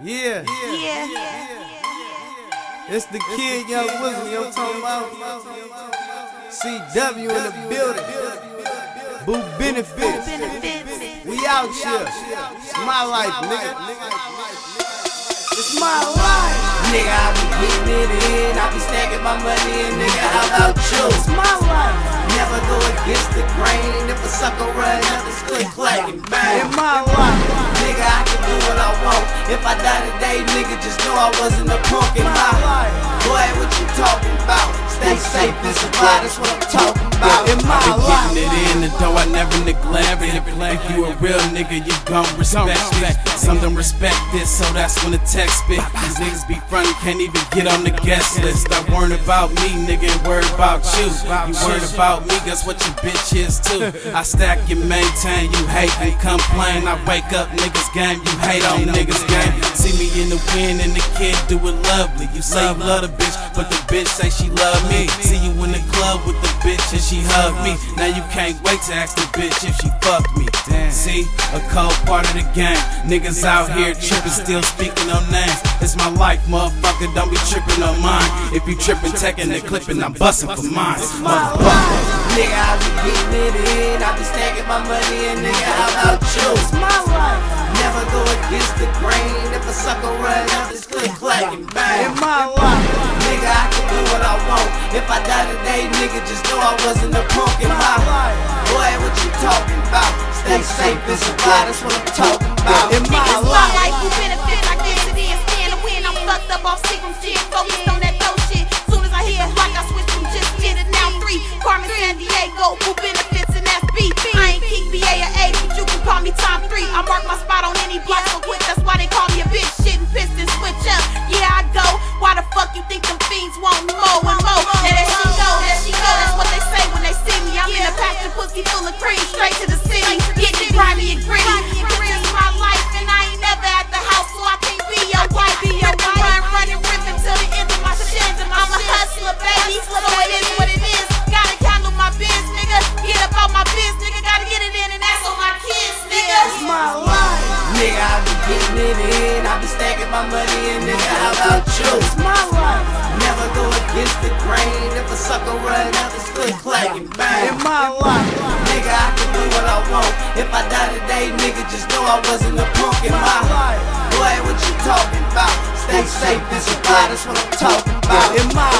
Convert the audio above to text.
Yeah. Yeah. It's the kid, Young Wizard, you know what I'm talking about? CW in the building. Boo benefits. Benefits. We out here. It's my life, nigga. It's my life. Nigga, I be getting it in, I be stacking my money in, nigga, how about you? It's my life. Never go against the grain, if a sucker run up, it's click, clack, and In my life. Just know I wasn't a punk in my life. Boy, what you talking? Stay safe and survive, that's what I'm talking about. In my Been life. getting it in, and though I never neglect it. If you a real nigga, you gon' respect it. Some don't respect this, so that's when the text spit. These niggas be frontin', can't even get on the guest list. I worried about me, nigga, and worried about you. You worried about me, guess what your bitch is too. I stack and maintain, you hate and complain. I wake up niggas game, you hate on niggas game. See me in the wind and the kid do it lovely. You say you love the bitch, but the bitch say she love me. See you in the club with the bitch and she hugged me. Now you can't wait to ask the bitch if she fucked me. See, a cold part of the game. Niggas out here tripping, still speaking on names. It's my life, motherfucker. Don't be tripping on mine. If you tripping, taking the clipping, I'm busting for mine. Motherfucker. Nigga, I be getting it in, I be stacking my money and nigga, how about you? It's my life. Never go against the grain, if a sucker run up, it's click, clack, and bang. In my life. If I die today, nigga, just know I wasn't a punk in my life. Boy, what you talking about? Stay safe and survive, that's what I'm talking about. Nigga, I be getting it I be stacking my money in, nigga, how about you? It's my life. Never go against the grain, if a sucker run up, it's click, clack, and bang. In my life. Nigga, I can do what I want. If I die today, nigga, just know I wasn't a punk in my life. Boy, what you talking about? Stay safe and survive, that's what I'm talking about. In my.